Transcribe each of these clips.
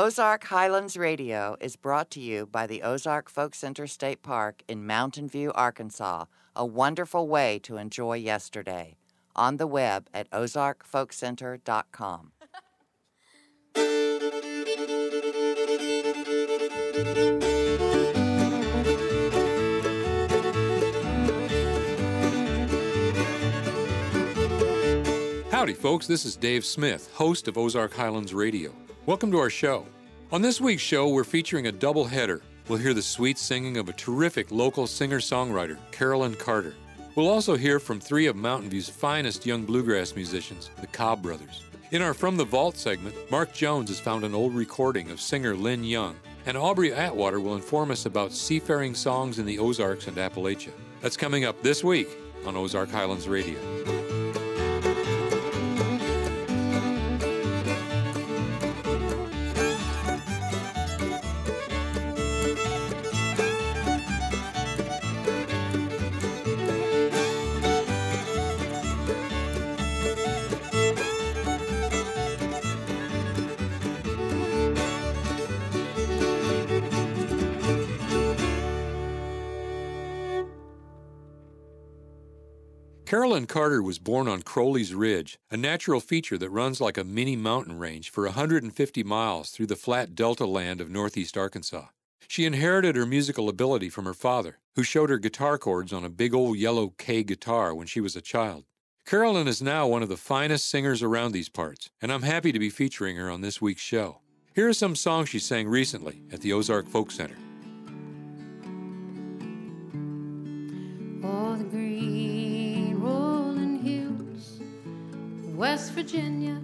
Ozark Highlands Radio is brought to you by the Ozark Folk Center State Park in Mountain View, Arkansas, a wonderful way to enjoy yesterday. On the web at ozarkfolkcenter.com. Howdy, folks. This is Dave Smith, host of Ozark Highlands Radio. Welcome to our show. On this week's show, we're featuring a double header. We'll hear the sweet singing of a terrific local singer songwriter, Carolyn Carter. We'll also hear from three of Mountain View's finest young bluegrass musicians, the Cobb Brothers. In our From the Vault segment, Mark Jones has found an old recording of singer Lynn Young, and Aubrey Atwater will inform us about seafaring songs in the Ozarks and Appalachia. That's coming up this week on Ozark Highlands Radio. Carolyn Carter was born on Crowley's Ridge, a natural feature that runs like a mini mountain range for 150 miles through the flat delta land of northeast Arkansas. She inherited her musical ability from her father, who showed her guitar chords on a big old yellow Kay guitar when she was a child. Carolyn is now one of the finest singers around these parts, and I'm happy to be featuring her on this week's show. Here are some songs she sang recently at the Ozark Folk Center. West Virginia,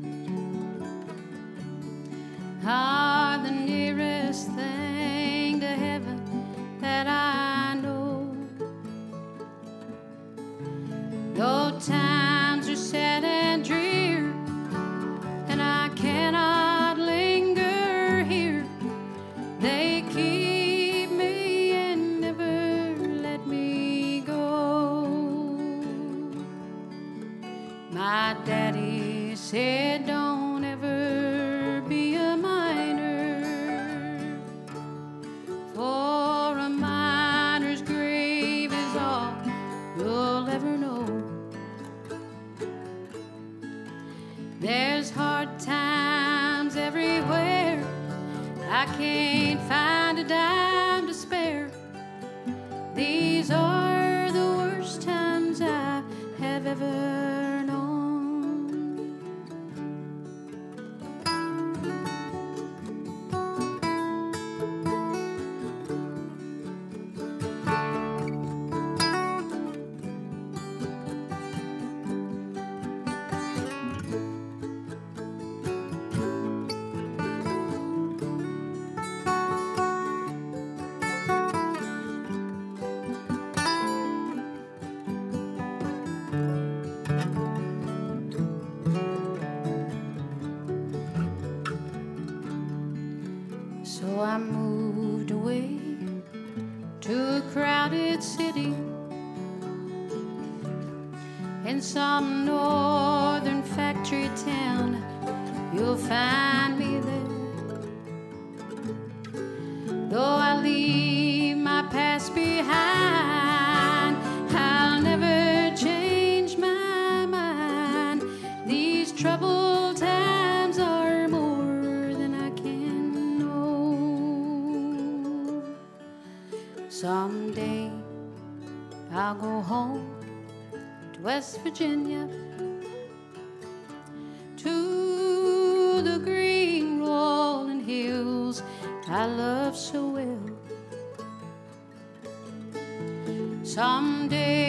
You'll find me there. Though I leave my past behind, I'll never change my mind. These troubled times are more than I can know. Someday I'll go home to West Virginia Someday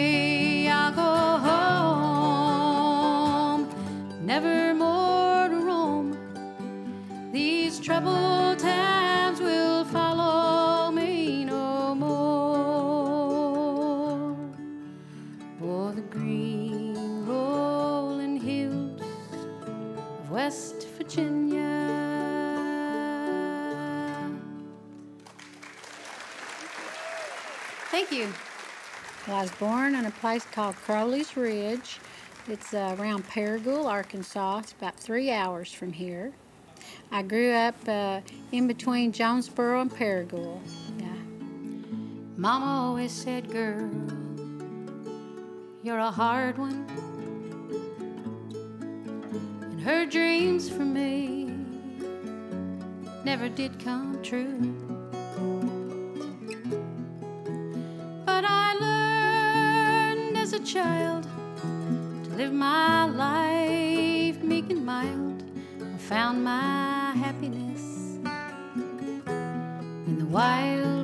was born in a place called Crowley's Ridge. It's uh, around Paragould, Arkansas. It's about three hours from here. I grew up uh, in between Jonesboro and Paragould. Yeah. Mama always said, girl, you're a hard one. And her dreams for me never did come true. But I a child to live my life meek and mild. I found my happiness in the wild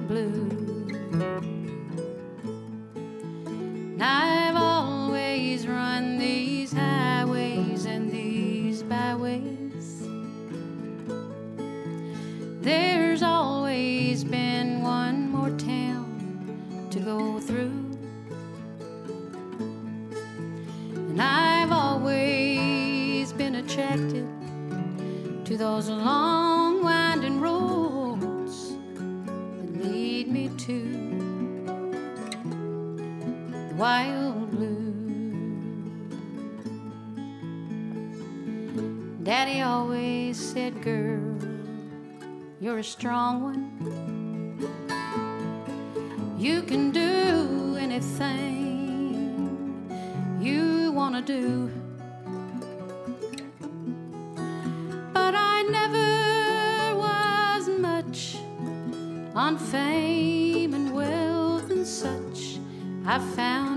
to those long winding roads that lead me to the wild blue. Daddy always said, Girl, you're a strong one. You can do anything you want to do. I found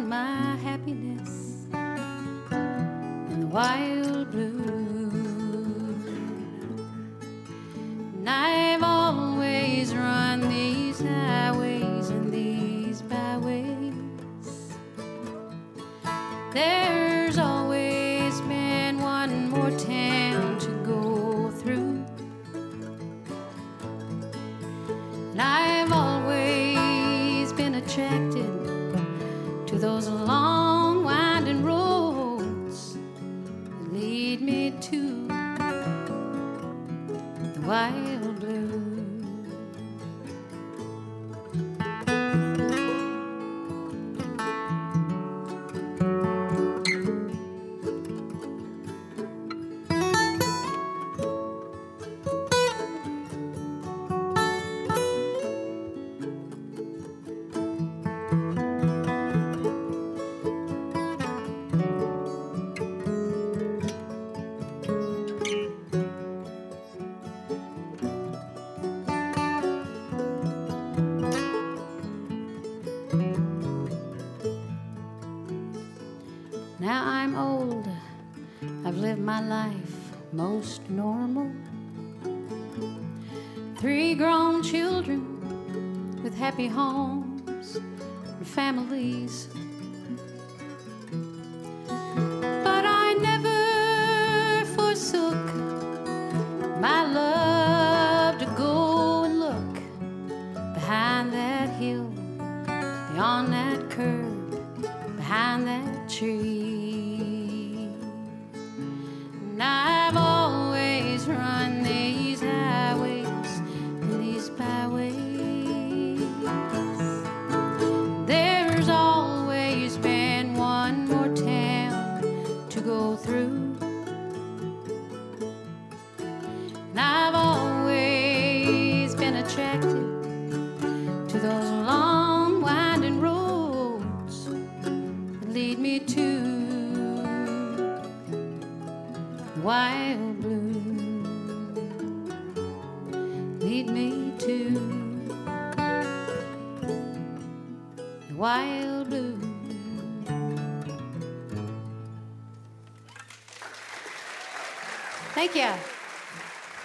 happy homes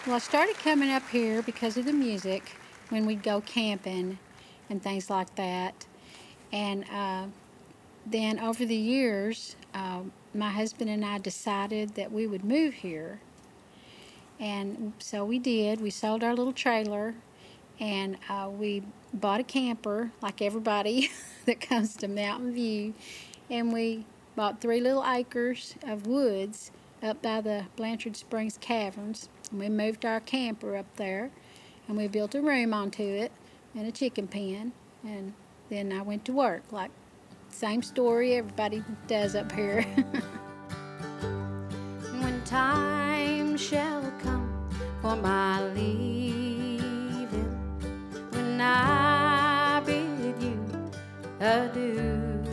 Well, I started coming up here because of the music when we'd go camping and things like that. And uh, then over the years, uh, my husband and I decided that we would move here. And so we did. We sold our little trailer and uh, we bought a camper like everybody that comes to Mountain View. And we bought three little acres of woods up by the Blanchard Springs Caverns. And we moved our camper up there and we built a room onto it and a chicken pen. And then I went to work. Like, same story everybody does up here. when time shall come for my leaving, when I bid you adieu.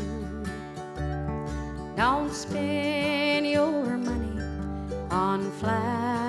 Don't spend your money on flowers.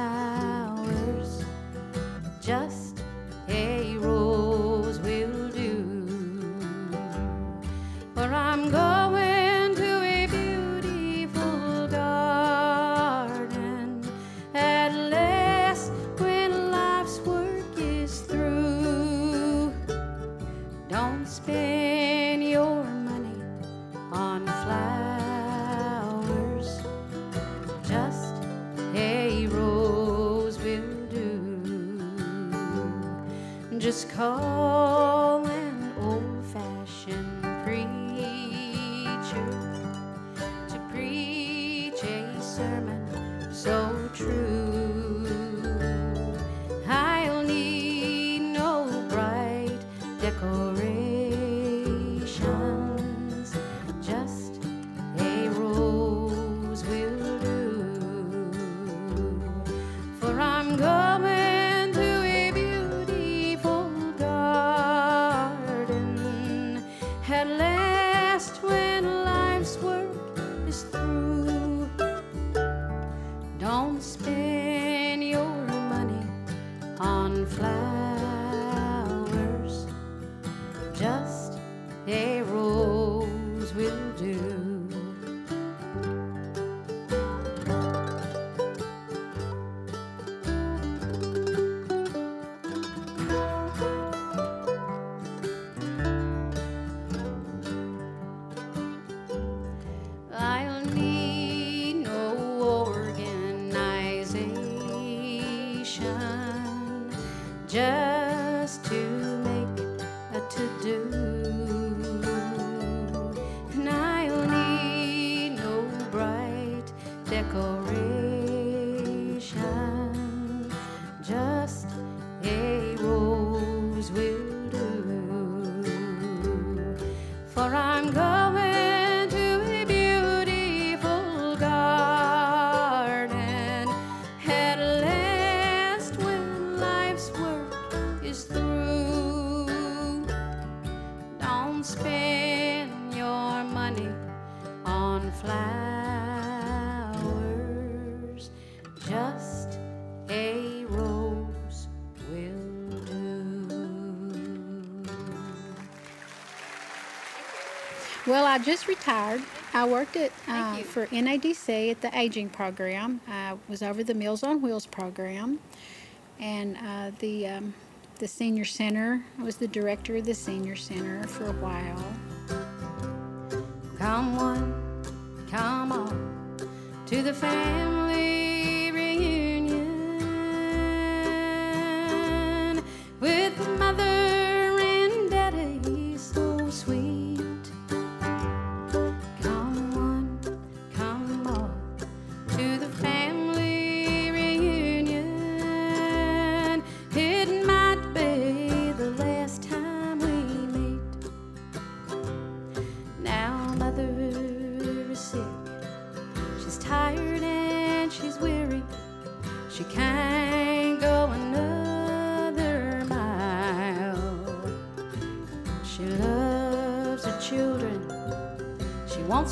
Oh. Well, I just retired. I worked at, uh, for NADC at the Aging Program. I was over the Meals on Wheels program, and uh, the um, the Senior Center. I was the director of the Senior Center for a while. Come one, come on to the family reunion with mother.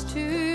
to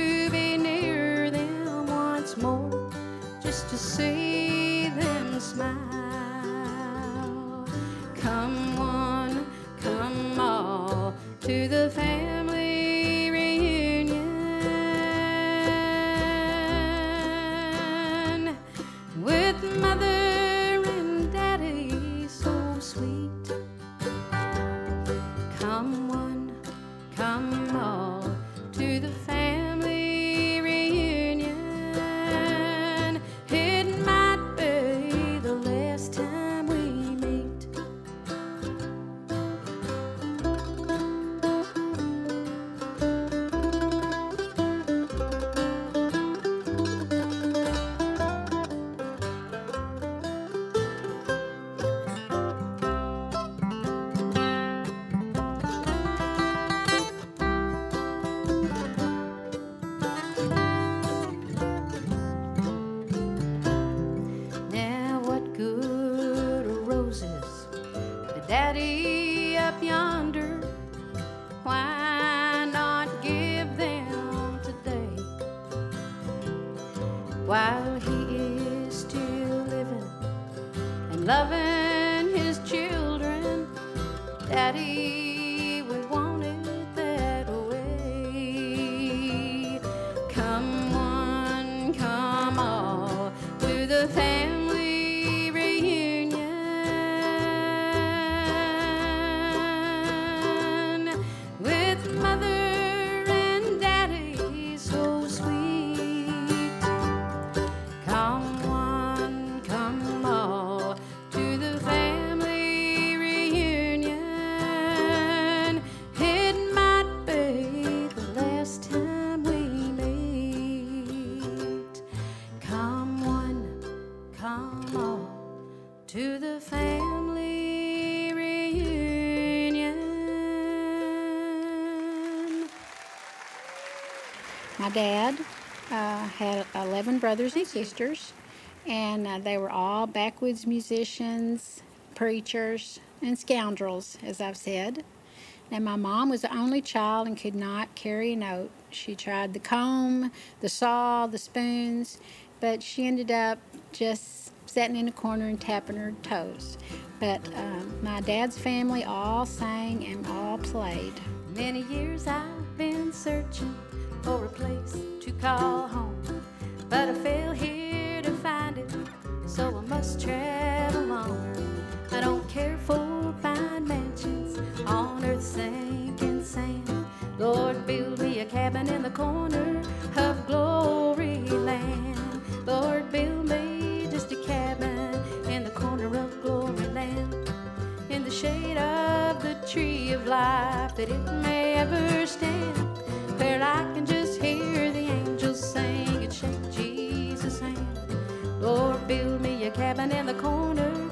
dad uh, had 11 brothers and sisters, and uh, they were all backwoods musicians, preachers, and scoundrels, as I've said. And my mom was the only child and could not carry a note. She tried the comb, the saw, the spoons, but she ended up just sitting in a corner and tapping her toes. But um, my dad's family all sang and all played. Many years I've been searching for a place to call home, but I fail here to find it, so I must travel on. I don't care for fine mansions on earth's sinking sand. Lord, build me a cabin in the corner of glory land. Lord, build me just a cabin in the corner of glory land in the shade of the tree of life cabin in the corner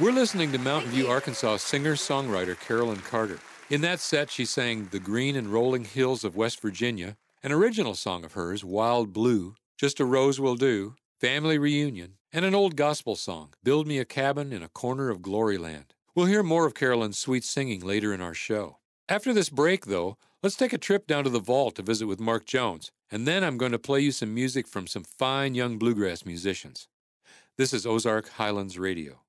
We're listening to Mountain View, Arkansas singer songwriter Carolyn Carter. In that set, she sang The Green and Rolling Hills of West Virginia, an original song of hers, Wild Blue, Just a Rose Will Do, Family Reunion, and an old gospel song, Build Me a Cabin in a Corner of Gloryland. We'll hear more of Carolyn's sweet singing later in our show. After this break, though, let's take a trip down to the vault to visit with Mark Jones, and then I'm going to play you some music from some fine young bluegrass musicians. This is Ozark Highlands Radio.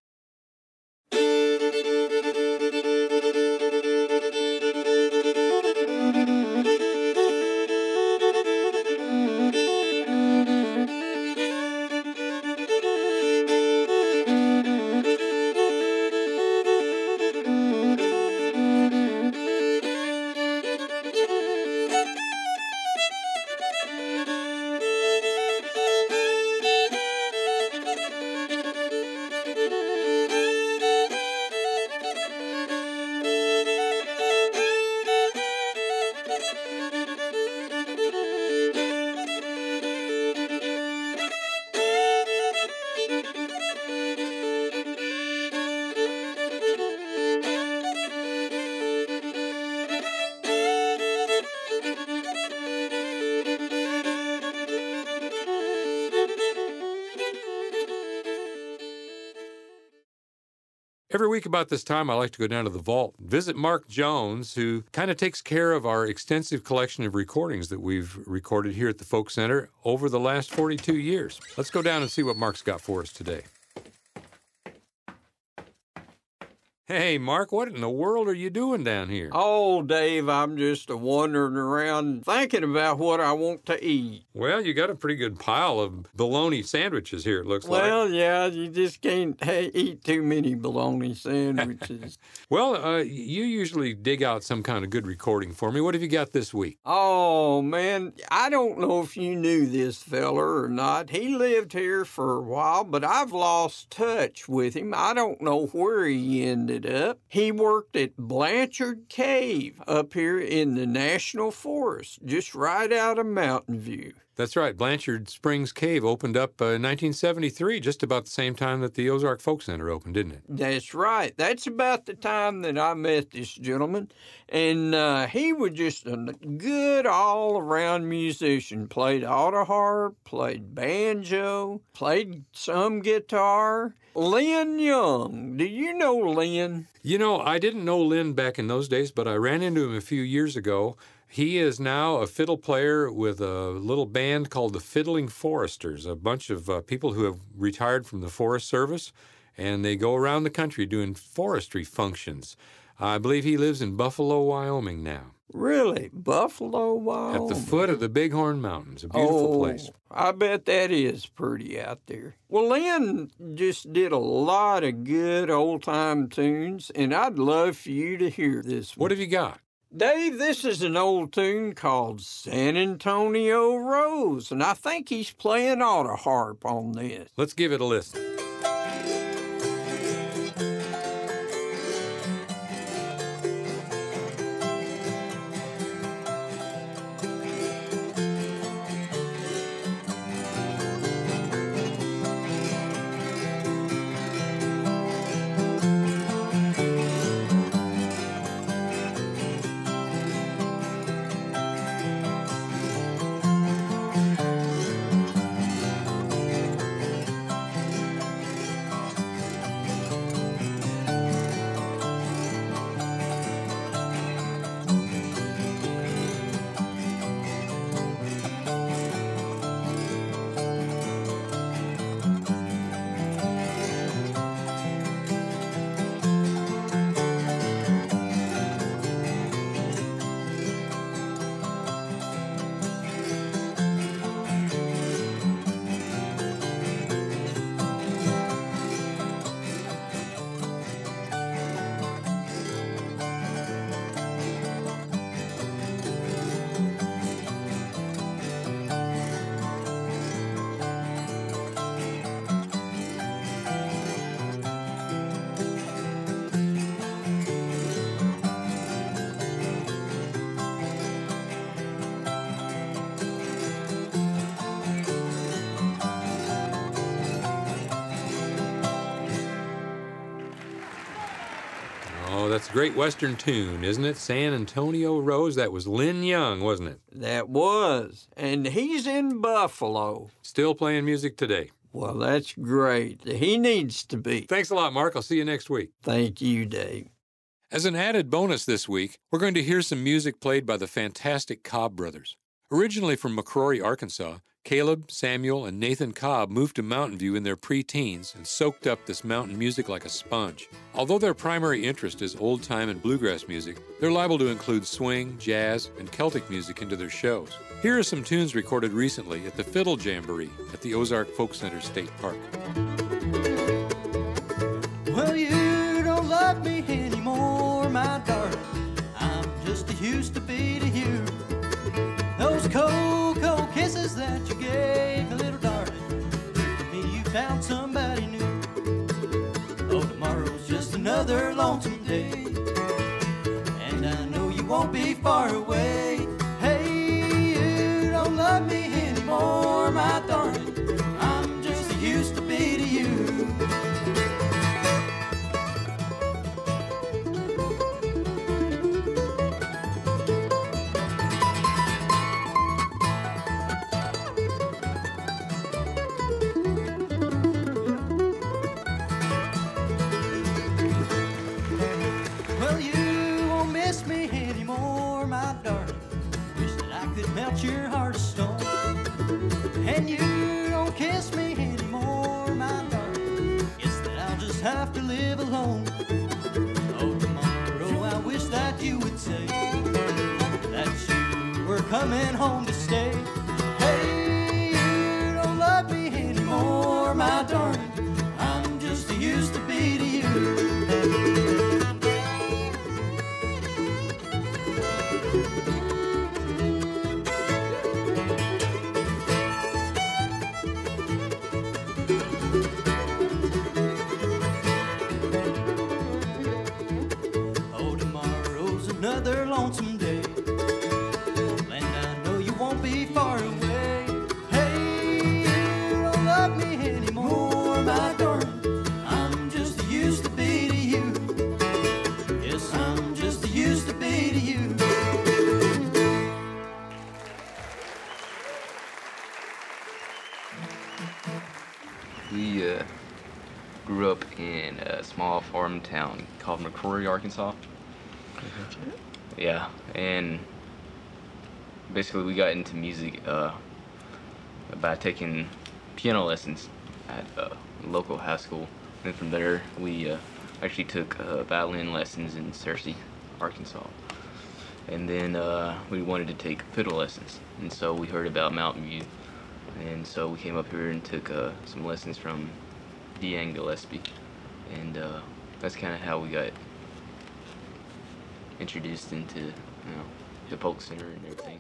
About this time, I like to go down to the vault, visit Mark Jones, who kind of takes care of our extensive collection of recordings that we've recorded here at the Folk Center over the last 42 years. Let's go down and see what Mark's got for us today. Hey, Mark, what in the world are you doing down here? Oh, Dave, I'm just wandering around thinking about what I want to eat. Well, you got a pretty good pile of bologna sandwiches here, it looks Well, like. Well, yeah, you just can't hey, eat too many bologna sandwiches. Well, uh, you usually dig out some kind of good recording for me. What have you got this week? oh, man, I don't know if you knew this feller or not. He lived here for a while, but I've lost touch with him. I don't know where he ended up. He worked at Blanchard Cave up here in the National Forest, just right out of Mountain View. That's right. Blanchard Springs Cave opened up uh, in 1973, just about the same time that the Ozark Folk Center opened, didn't it? That's right. That's about the time that I met this gentleman. And uh, he was just a good all around musician. Played auto harp, played banjo, played some guitar. Lynn Young. Do you know Lynn? You know, I didn't know Lynn back in those days, but I ran into him a few years ago. He is now a fiddle player with a little band called the Fiddling Foresters, a bunch of uh, people who have retired from the Forest Service, and they go around the country doing forestry functions. I believe he lives in Buffalo, Wyoming now, Really? Buffalo, Wyoming? at the foot of the Bighorn Mountains. A beautiful oh, place. I bet that is pretty out there. Well, Lynn just did a lot of good old time tunes, and I'd love for you to hear this one. What have you got? Dave, this is an old tune called San Antonio Rose, and I think he's playing auto harp on this. Let's give it a listen. Great Western tune, isn't it? San Antonio Rose. That was Lynn Young, wasn't it? That was, and he's in Buffalo. Still playing music today. Well, that's great. He needs to be. Thanks a lot, Mark. I'll see you next week. Thank you, Dave. As an added bonus this week, we're going to hear some music played by the fantastic Cobb brothers. Originally from McCrory, Arkansas, Caleb, Samuel, and Nathan Cobb moved to Mountain View in their preteens and soaked up this mountain music like a sponge. Although their primary interest is old time and bluegrass music, they're liable to include swing, jazz, and Celtic music into their shows. Here are some tunes recorded recently at the Fiddle Jamboree at the Ozark Folk Center State Park. Another lonesome day. And I know you won't be far away. Coming home to stay. Hey, you don't love me anymore, my darling. I'm just used to be to you. Oh, tomorrow's another lonesome day. Be far away. Hey, you don't love me anymore, my darling. I'm just used to be to you. Yes, I'm just used to be to you. We uh, grew up in a small farm town called McCrory, Arkansas. Yeah, and basically we got into music uh, by taking piano lessons at a local high school. And from there, we uh, actually took uh, violin lessons in Searcy, Arkansas. And then uh, we wanted to take fiddle lessons, and so we heard about Mountain View, and so we came up here and took uh, some lessons from Deanne Gillespie, and uh, that's kind of how we got introduced into you know the folk center and everything.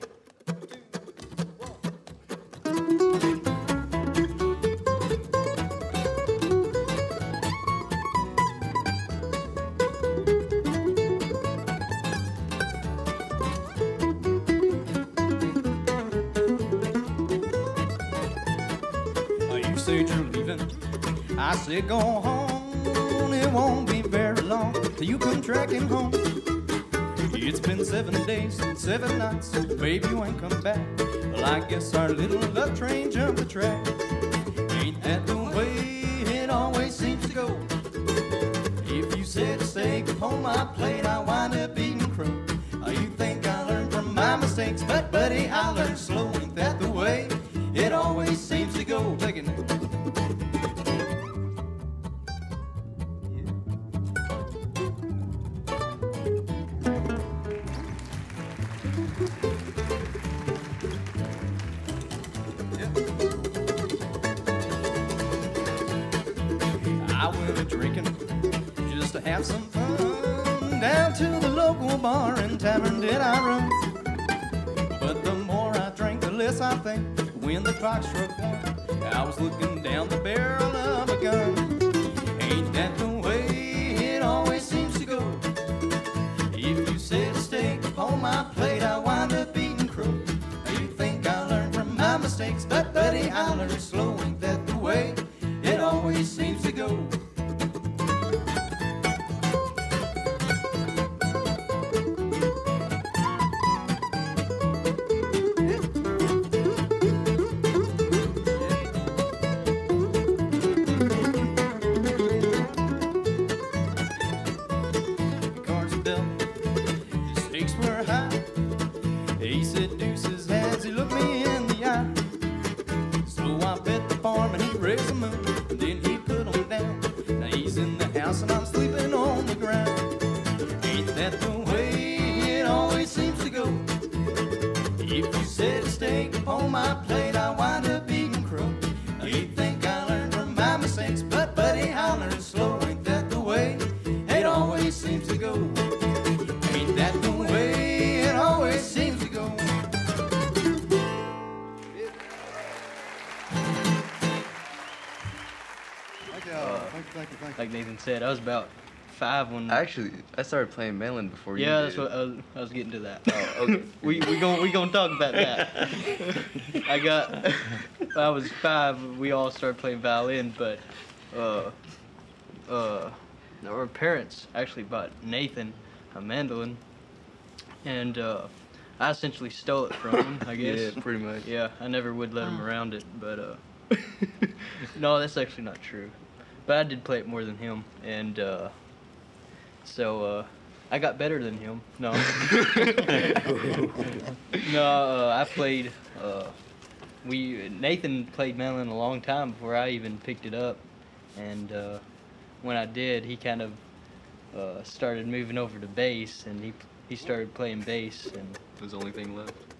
You said you're leaving. I said go home. It won't be very long till you come tracking home. It's been seven days and seven nights. Baby, you ain't come back. Well, I guess our little love train jumped the track. Ain't that the way it always seems to go? If you said stay upon my plate, I wind up eating crow. Oh, you think I learned from my mistakes, but buddy, I learned slow. The I was looking five when. Actually, I started playing mandolin before you yeah, did. that's what I was, I was getting to that. Oh, okay. we we gon' we gonna talk about that. I got. when I was five. We all started playing violin, but uh, uh, our parents actually bought Nathan a mandolin, and uh, I essentially stole it from him. I guess. Yeah, pretty much. Yeah, I never would let him around it, but uh, no, that's actually not true. But I did play it more than him, and uh, so uh, I got better than him. No, no, uh, I played. Uh, we Nathan played mandolin a long time before I even picked it up, and uh, when I did, he kind of uh, started moving over to bass, and he he started playing bass, and it was the only thing left.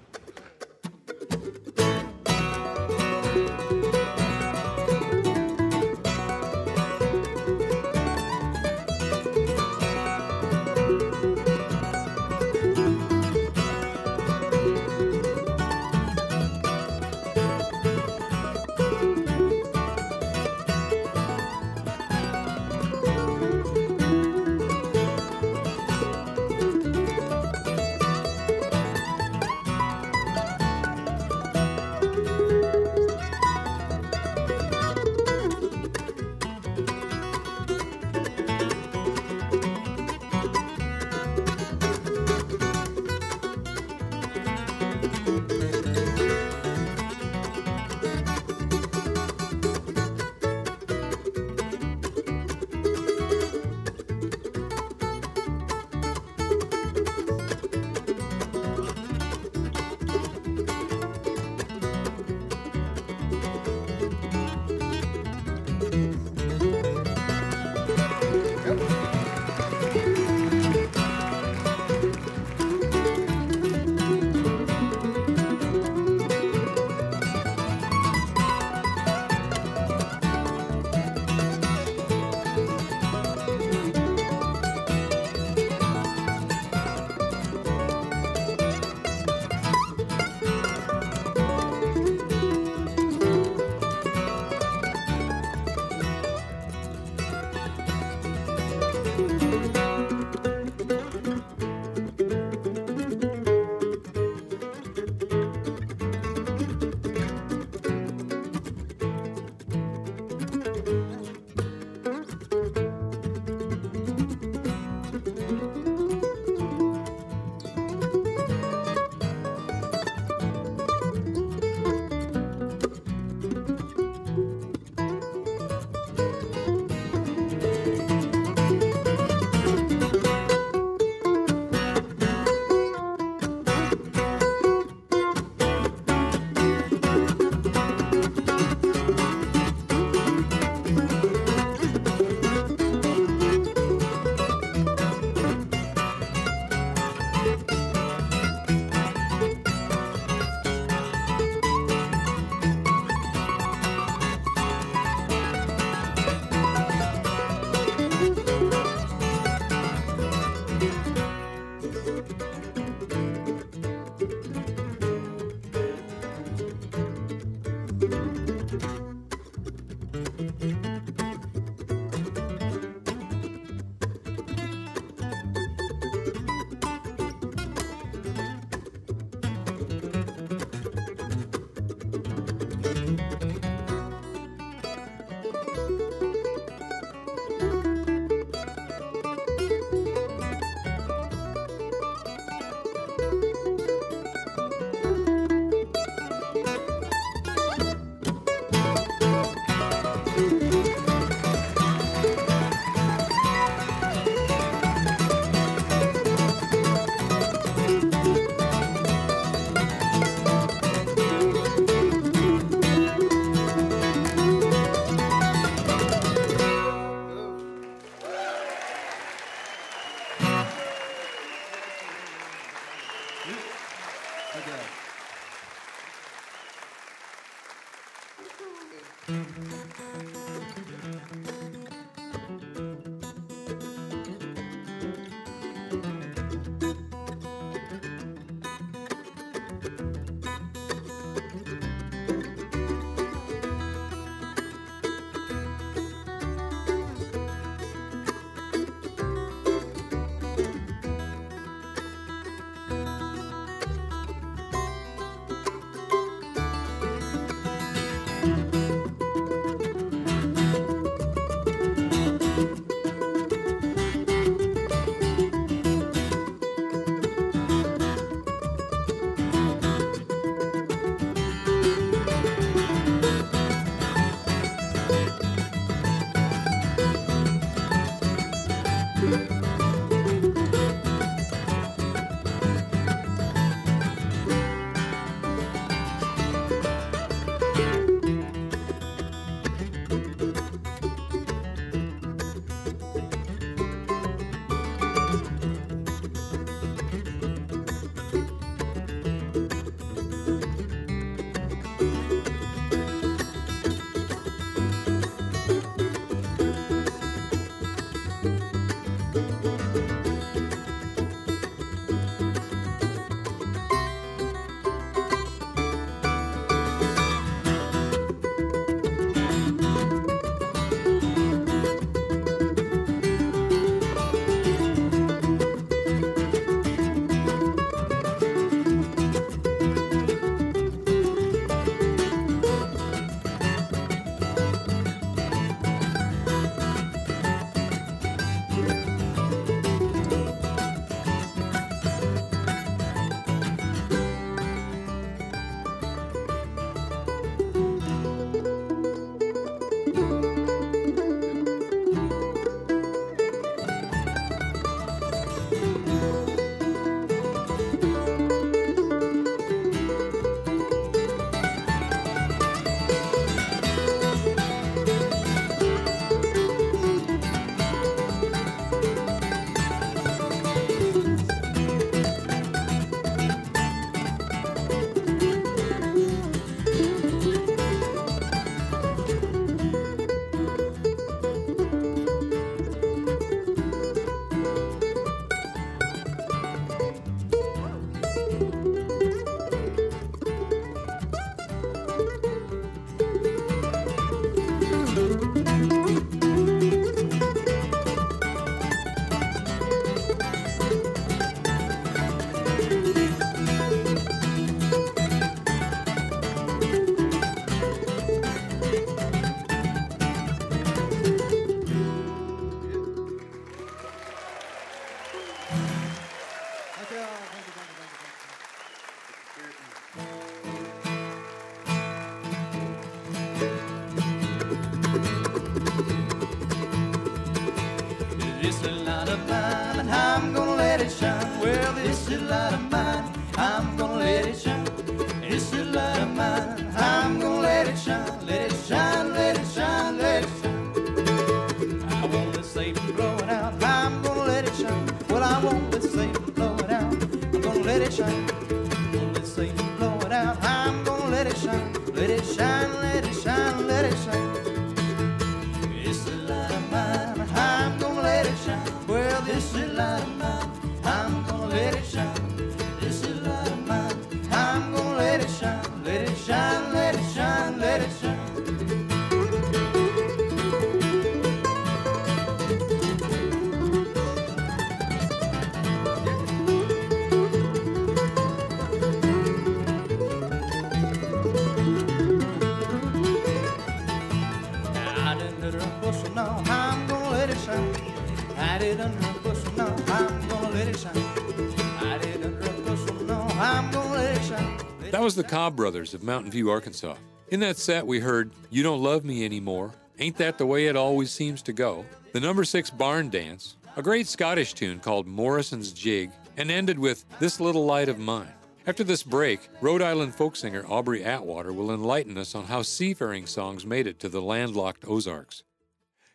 Was the Cobb Brothers of Mountain View, Arkansas. In that set, we heard You Don't Love Me Anymore, Ain't That the Way It Always Seems to Go, the number six Barn Dance, a great Scottish tune called Morrison's Jig, and ended with This Little Light of Mine. After this break, Rhode Island folk singer Aubrey Atwater will enlighten us on how seafaring songs made it to the landlocked Ozarks.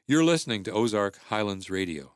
You're listening to Ozark Highlands Radio.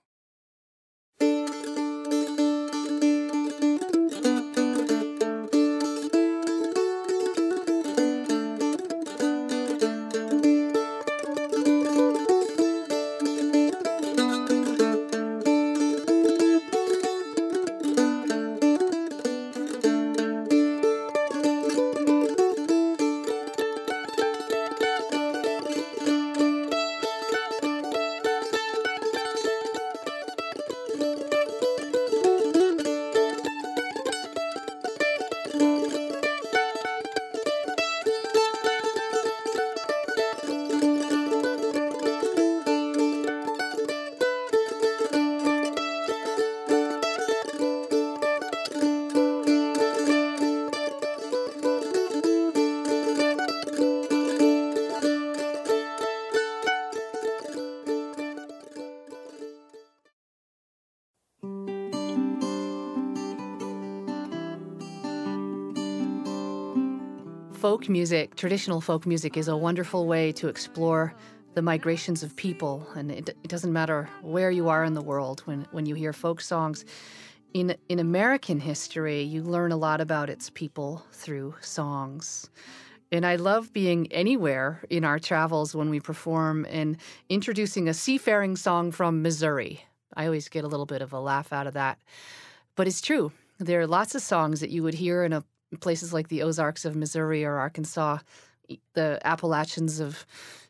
Traditional folk music, is a wonderful way to explore the migrations of people. And it, it doesn't matter where you are in the world when, when you hear folk songs. In, in American history, you learn a lot about its people through songs. And I love being anywhere in our travels when we perform and introducing a seafaring song from Missouri. I always get a little bit of a laugh out of that. But it's true. There are lots of songs that you would hear in a places like the Ozarks of Missouri or Arkansas, the Appalachians of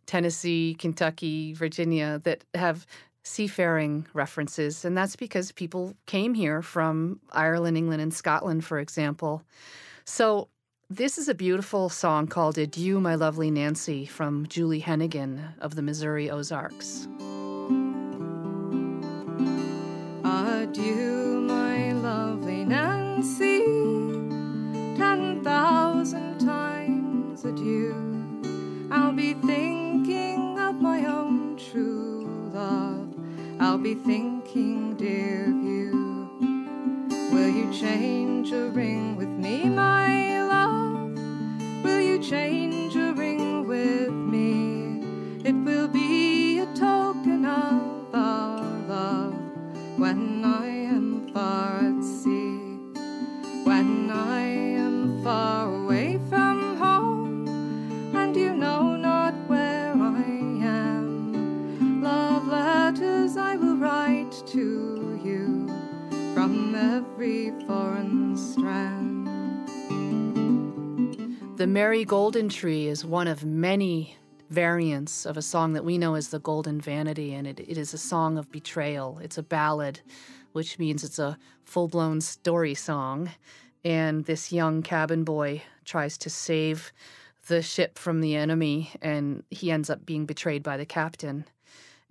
Tennessee, Kentucky, Virginia that have seafaring references. And that's because people came here from Ireland, England, and Scotland, for example. So this is a beautiful song called Adieu, My Lovely Nancy from Julie Henigan of the Missouri Ozarks. I'll be thinking, dear you. Will you change a ring with me, my love? Will you change a ring with me? It will be a token of our love when I am far at sea. When I am far every foreign strand. The Merry Golden Tree is one of many variants of a song that we know as the Golden Vanity, and it, it is a song of betrayal. It's a ballad, which means it's a full blown story song. And this young cabin boy tries to save the ship from the enemy, and he ends up being betrayed by the captain.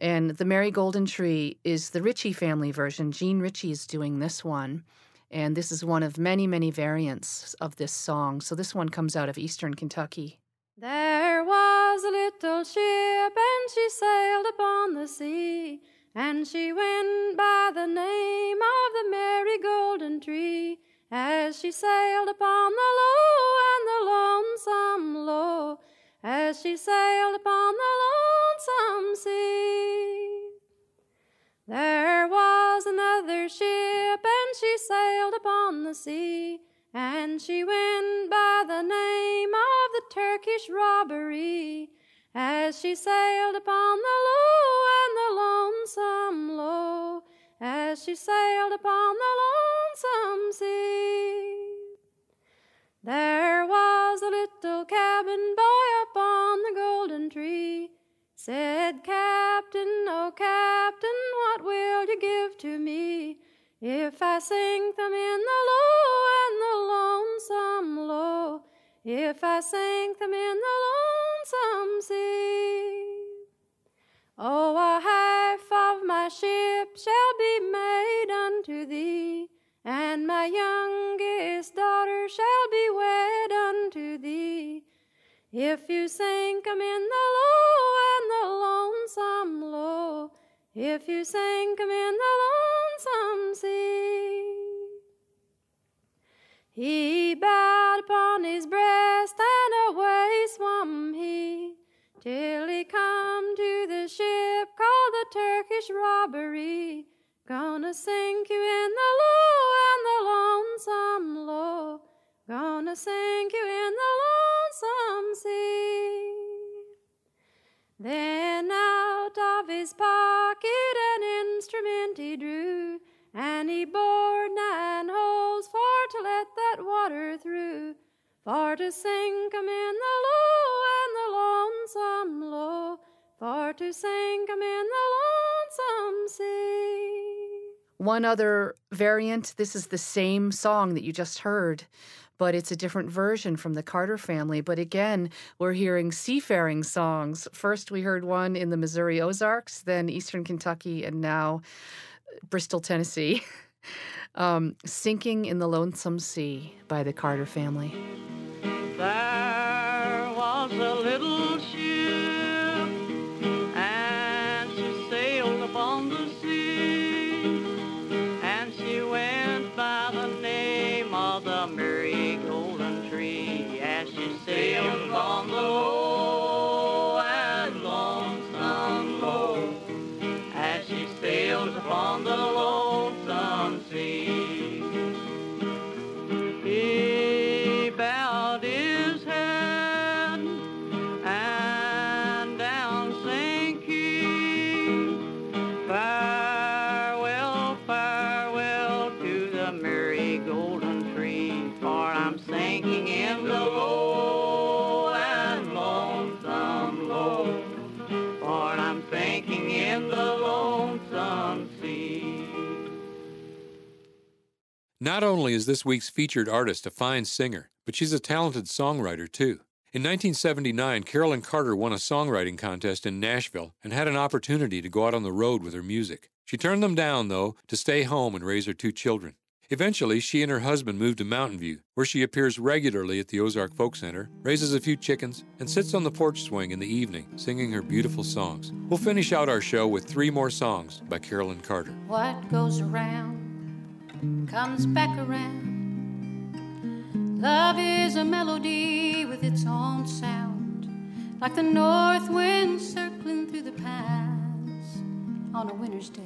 And the Merry Golden Tree is the Ritchie family version. Jean Ritchie is doing this one. And this is one of many, many variants of this song. So this one comes out of eastern Kentucky. There was a little ship, and she sailed upon the sea. and she went by the name of the Merry Golden Tree as she sailed upon the low and the lonesome low, as she sailed upon the lonesome sea. There was another ship, and she sailed upon the sea, and she went by the name of the Turkish robbery, as she sailed upon the low and the lonesome low, as she sailed upon the lonesome sea. There was a little cabin boy upon the golden tree. Said, Captain, oh Captain, what will you give to me if I sink them in the low and the lonesome low? If I sink them in the lonesome sea? Oh, a half of my ship shall be made unto thee, and my youngest daughter shall be wed unto. If you sink 'em in the low and the lonesome low, if you sink 'em in the lonesome sea. He bowed upon his breast and away swam he till he come to the ship called the Turkish robbery. Gonna sink you in the low and the lonesome low. Gonna sink you in the lonesome sea. Then out of his pocket an instrument he drew, and he bored nine holes for to let that water through, for to sink 'em in the low and the lonesome low, for to sink 'em in the lonesome sea. One other variant this is the same song that you just heard, but it's a different version from the Carter family. But again, we're hearing seafaring songs. First, we heard one in the Missouri Ozarks, then Eastern Kentucky, and now Bristol, Tennessee. Um, Sinking in the Lonesome Sea by the Carter family. There was a little Not only is this week's featured artist a fine singer, but she's a talented songwriter too. In 1979, Carolyn Carter won a songwriting contest in Nashville and had an opportunity to go out on the road with her music. She turned them down, though, to stay home and raise her two children. Eventually, she and her husband moved to Mountain View, where she appears regularly at the Ozark Folk Center, raises a few chickens, and sits on the porch swing in the evening singing her beautiful songs. We'll finish out our show with three more songs by Carolyn Carter. What goes around comes back around. Love is a melody with its own sound, like the north wind circling through the pines on a winter's day.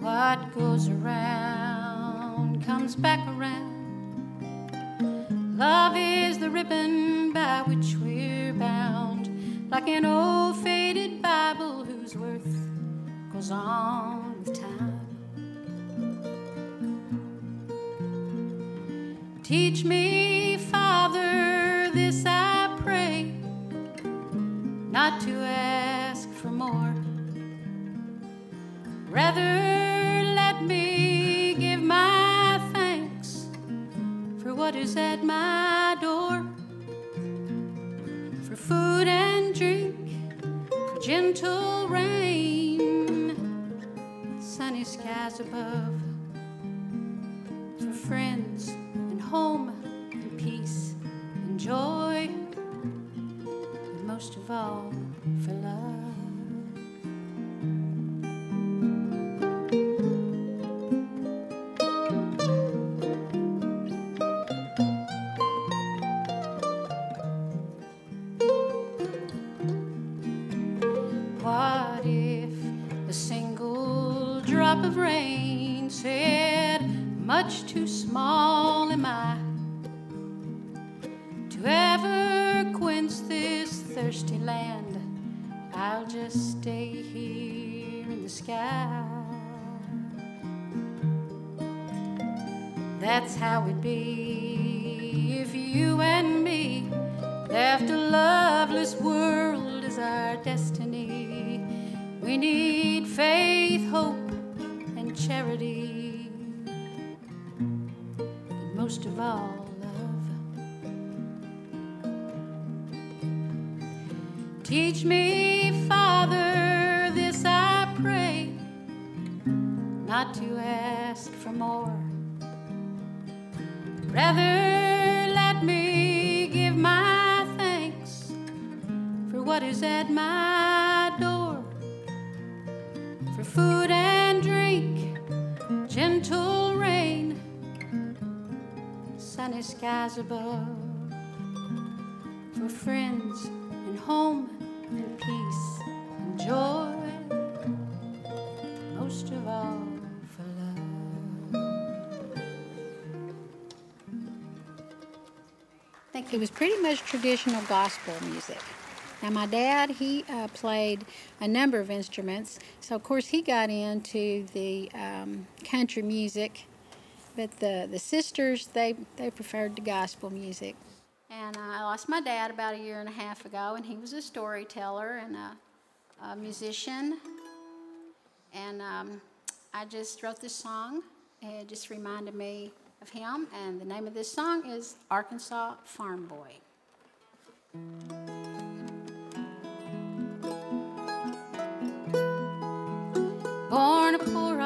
What goes around comes back around. Love is the ribbon by which we're bound, like an old faded Bible whose worth goes on with time. Teach me, Father, this I pray, not to ask for more. Rather, let me give my thanks for what is at my door, for food and drink, for gentle rain, sunny skies above, for friends and home and peace and joy, and most of all, for drop thirsty land. I'll just stay here in the sky. That's how it'd be if you and me left a loveless world as our destiny. We need faith, hope, and charity, but most of all, Teach me, Father, this I pray, not to ask for more. Rather, let me give my thanks for what is at my door. For food and drink, gentle rain, sunny skies above. For friends and home It was pretty much traditional gospel music. Now, my dad, he uh, played a number of instruments, so of course he got into the um, country music, but the, the sisters, they, they preferred the gospel music. And I lost my dad about a year and a half ago, and he was a storyteller and a, a musician. And um, I just wrote this song. And it just reminded me of him, and the name of this song is Arkansas Farm Boy. Born a poor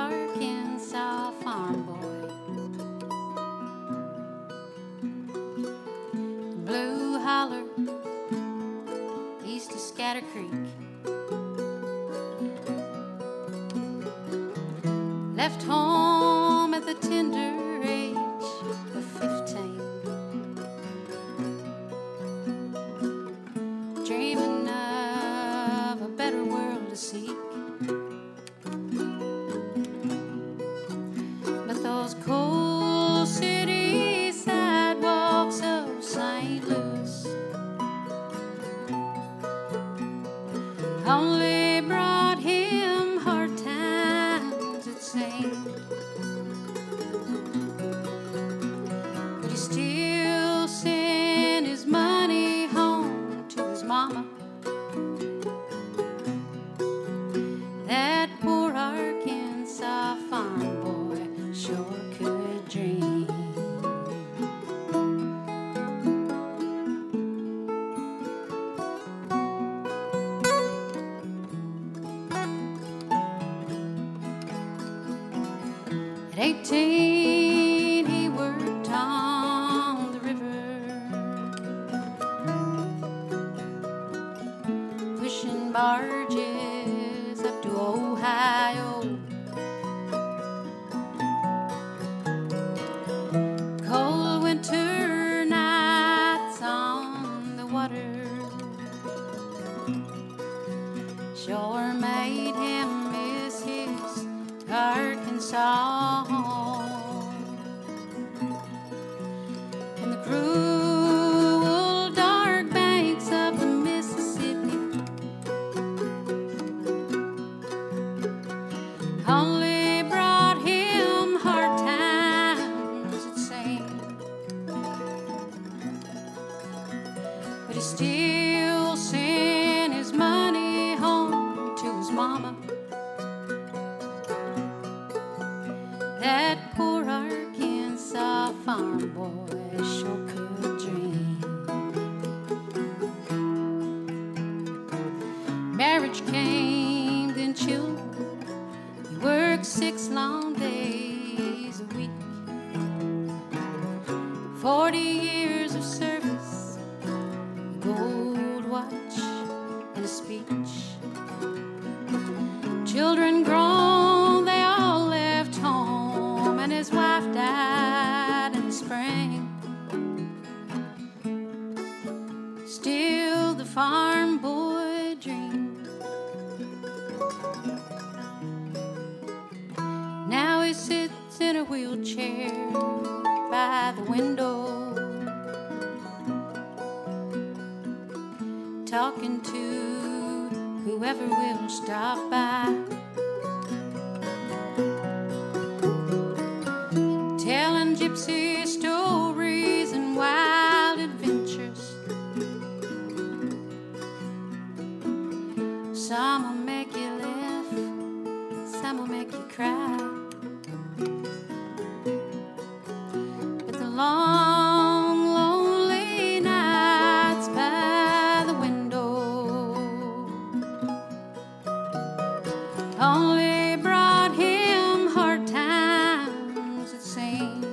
only brought him hard times, it seemed.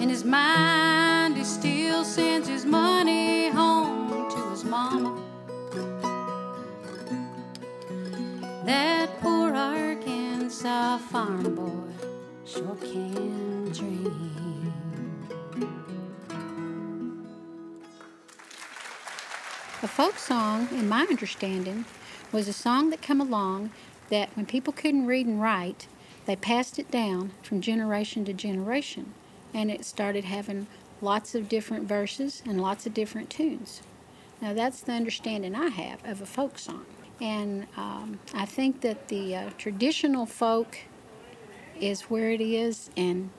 In his mind, he still sends his money home to his mama. That poor Arkansas farm boy folk song, in my understanding, was a song that come along that when people couldn't read and write, they passed it down from generation to generation, and it started having lots of different verses and lots of different tunes. Now that's the understanding I have of a folk song, and um, I think that the uh, traditional folk is where it is, and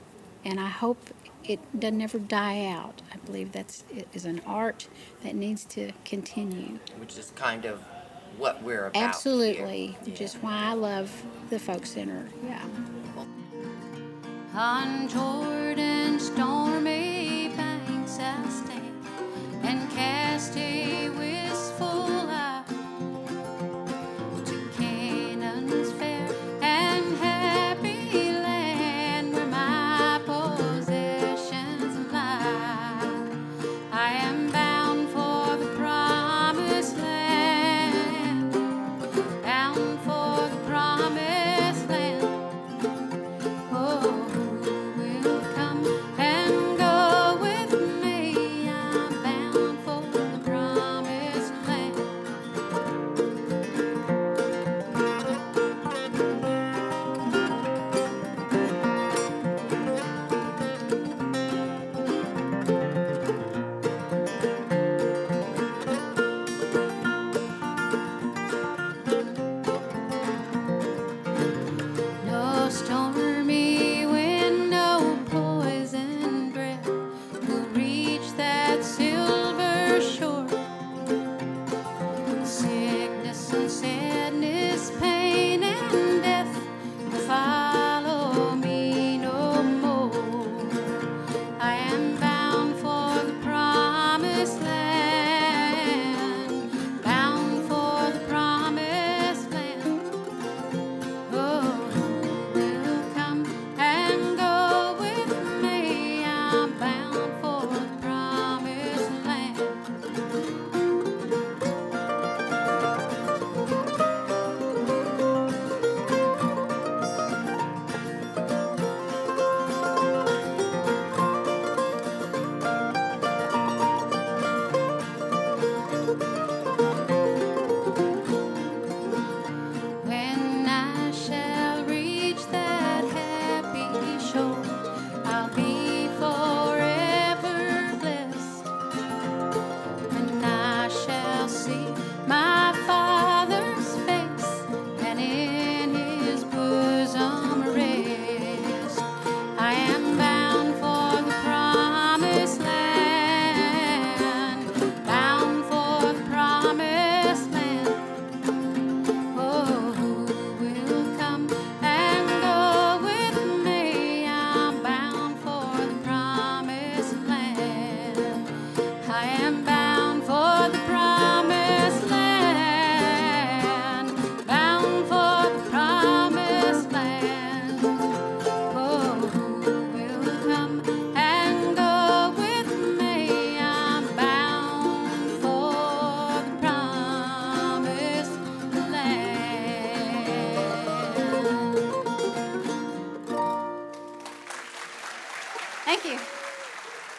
and I hope it doesn't ever die out. I believe that's it is an art that needs to continue. Which is kind of what we're about. Absolutely, which is why I love the folk center. Yeah. On Jordan's stormy banks I stand and cast a wistful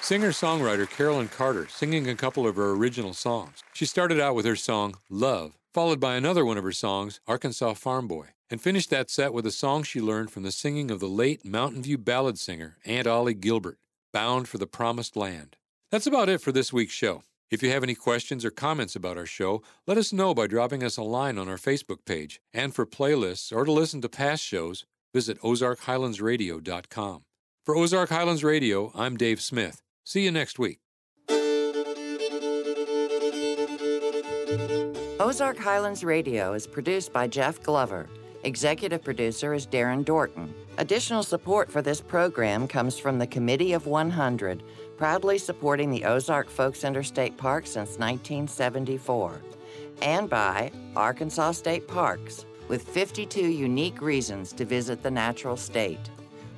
Singer songwriter Carolyn Carter singing a couple of her original songs. She started out with her song Love followed by another one of her songs, Arkansas Farm Boy, and finished that set with a song she learned from the singing of the late Mountain View ballad singer Aunt Ollie Gilbert, Bound for the Promised Land. That's about it for this week's show. If you have any questions or comments about our show, let us know by dropping us a line on our Facebook page. And for playlists or to listen to past shows, visit OzarkHighlandsRadio.com. For Ozark Highlands Radio, I'm Dave Smith. See you next week. Ozark Highlands Radio is produced by Jeff Glover. Executive producer is Darren Dorton. Additional support for this program comes from the Committee of 100, proudly supporting the Ozark Folk Center State Park since 1974, and by Arkansas State Parks, with 52 unique reasons to visit the natural state.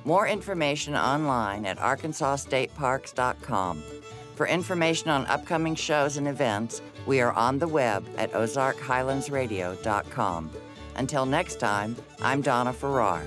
More information online at arkansasstateparks.com. For information on upcoming shows and events, we are on the web at ozarkhighlandsradio.com. Until next time, I'm Donna Farrar.